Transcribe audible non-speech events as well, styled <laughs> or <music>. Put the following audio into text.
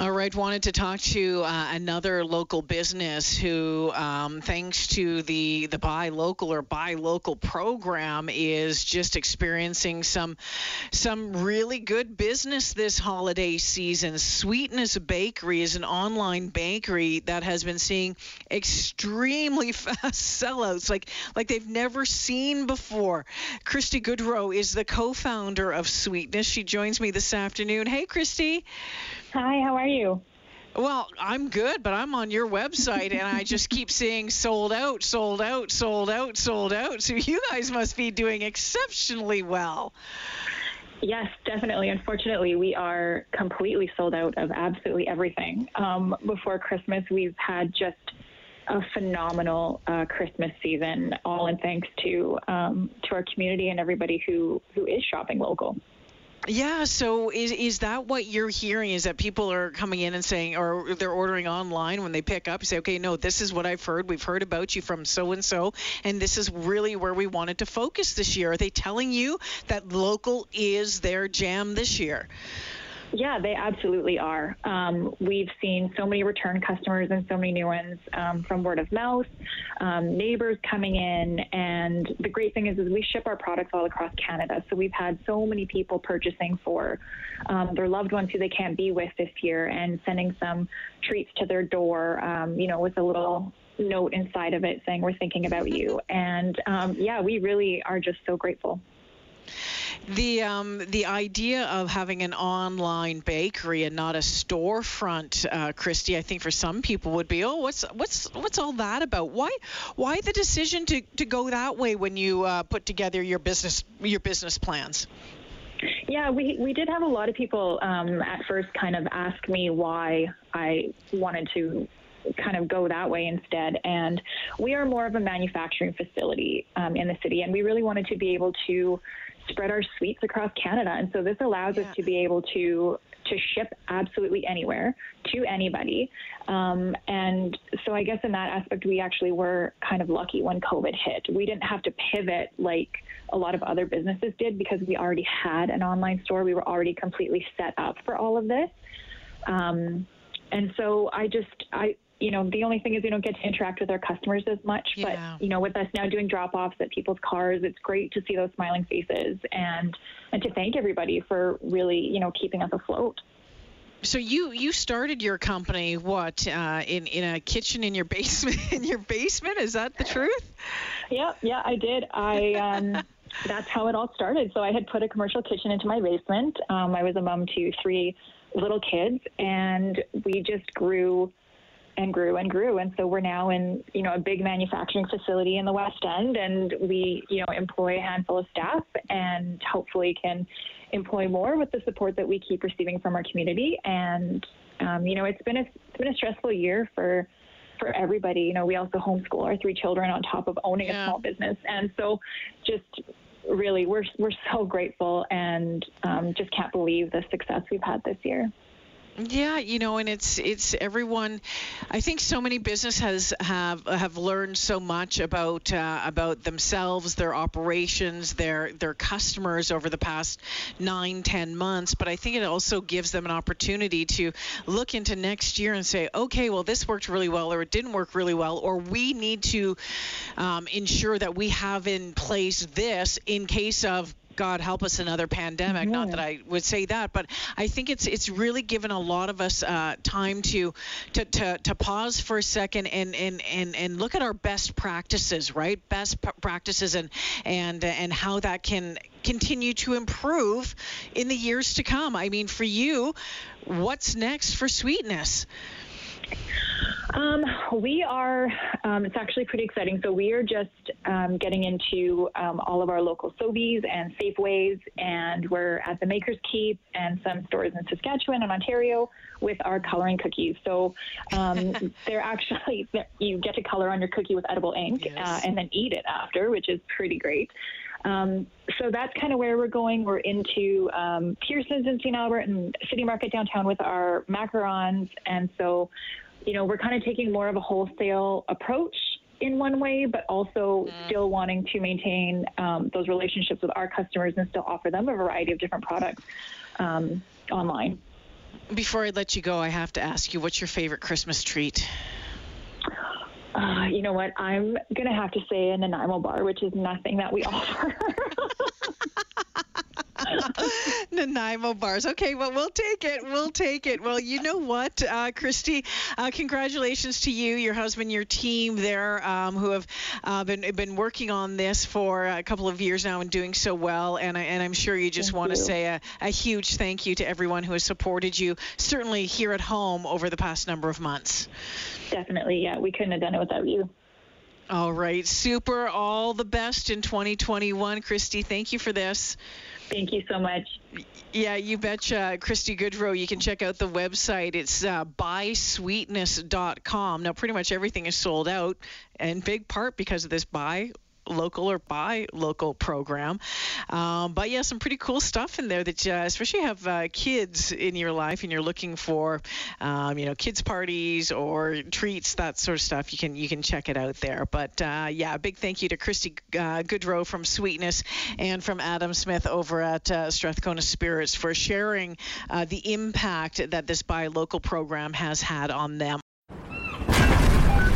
All right, wanted to talk to uh, another local business who, um, thanks to the the buy local or bye local program, is just experiencing some some really good business this holiday season. Sweetness Bakery is an online bakery that has been seeing extremely <laughs> fast sellouts, like like they've never seen before. Kristy Goodrow is the co-founder of Sweetness. She joins me this afternoon. Hey, Kristy. Hi, how are you? Well, I'm good, but I'm on your website and I just keep seeing sold out, sold out, sold out, sold out. So you guys must be doing exceptionally well. Yes, definitely. Unfortunately, we are completely sold out of absolutely everything. Um, before Christmas, we've had just a phenomenal uh, Christmas season, all in thanks to um, to our community and everybody who who is shopping local. Yeah, so is is that what you're hearing? Is that people are coming in and saying, or they're ordering online when they pick up, say, okay, no, this is what I've heard. We've heard about you from so and so, and this is really where we wanted to focus this year. Are they telling you that local is their jam this year? Yeah, they absolutely are. Um, we've seen so many return customers and so many new ones um, from word of mouth, um, neighbors coming in, and the great thing is, is we ship our products all across Canada. So we've had so many people purchasing for um, their loved ones who they can't be with this year, and sending some treats to their door, um, you know, with a little note inside of it saying we're thinking about you. And um, yeah, we really are just so grateful. The um, the idea of having an online bakery and not a storefront, uh, Kristy, I think for some people would be, oh, what's what's what's all that about? Why why the decision to, to go that way when you uh, put together your business your business plans? Yeah, we we did have a lot of people um, at first kind of ask me why I wanted to kind of go that way instead. And we are more of a manufacturing facility um, in the city, and we really wanted to be able to spread our sweets across Canada. And so this allows yeah. us to be able to to ship absolutely anywhere to anybody. Um, and so I guess in that aspect, we actually were kind of lucky when COVID hit. We didn't have to pivot like a lot of other businesses did because we already had an online store. We were already completely set up for all of this. Um, and so I just, I, you know, the only thing is we don't get to interact with our customers as much. Yeah. But you know, with us now doing drop offs at people's cars, it's great to see those smiling faces and and to thank everybody for really, you know, keeping us afloat. So you you started your company what uh, in in a kitchen in your <laughs> basement in your basement is that the truth? Yeah, yeah, I did. I um, <laughs> that's how it all started. So I had put a commercial kitchen into my basement. Um, I was a mom to three little kids, and we just grew and grew and grew. And so we're now in, you know, a big manufacturing facility in the West End, and we, you know, employ a handful of staff, and hopefully can employ more with the support that we keep receiving from our community. And um, you know, it's been a it's been a stressful year for for everybody. You know, we also homeschool our three children on top of owning yeah. a small business, and so just really we're we're so grateful and um, just can't believe the success we've had this year. Yeah, you know, and it's it's everyone. I think so many businesses have have learned so much about uh, about themselves, their operations, their their customers over the past nine, ten months. But I think it also gives them an opportunity to look into next year and say, okay, well, this worked really well, or it didn't work really well, or we need to um, ensure that we have in place this in case of God help us another pandemic. Mm-hmm. Not that I would say that, but I think it's it's really given a lot of us uh, time to, to to to pause for a second and and and and look at our best practices, right? Best p- practices and and and how that can continue to improve in the years to come. I mean, for you, what's next for Sweetness? Um, we are, um, it's actually pretty exciting. So we are just um, getting into um, all of our local Sobeys and Safeways, and we're at the Maker's Keep and some stores in Saskatchewan and Ontario with our coloring cookies. So um, <laughs> they're actually, <laughs> you get to color on your cookie with edible ink yes. uh, and then eat it after, which is pretty great. Um, so that's kind of where we're going. We're into um, Pearson's in St. Albert and City Market downtown with our macarons. And so, you know, we're kind of taking more of a wholesale approach in one way, but also mm. still wanting to maintain um, those relationships with our customers and still offer them a variety of different products um, online. Before I let you go, I have to ask you, what's your favorite Christmas treat? Uh, you know what? I'm gonna have to say a Nanaimo bar, which is nothing that we <laughs> offer. <laughs> Nanaimo bars. Okay, well, we'll take it. We'll take it. Well, you know what, uh, Kristy? Uh, congratulations to you, your husband, your team there, um, who have uh, been been working on this for a couple of years now and doing so well. And, I, and I'm sure you just want to say a, a huge thank you to everyone who has supported you, certainly here at home over the past number of months. Definitely, yeah. We couldn't have done it without you. All right, super. All the best in 2021. Kristy, thank you for this. Thank you so much. Yeah, you betcha. Kristy Goodrow, you can check out the website. It's uh, buysweetness.com. Now, pretty much everything is sold out, in big part because of this buy local or bye local program. Um, but yeah, some pretty cool stuff in there that, uh, especially you have uh, kids in your life and you're looking for, um, you know, kids parties or treats, that sort of stuff. You can you can check it out there. But uh, yeah, a big thank you to Kristy uh, Goodrow from Sweetness and from Adam Smith over at uh, Strathcona Spirits for sharing uh, the impact that this buy local program has had on them.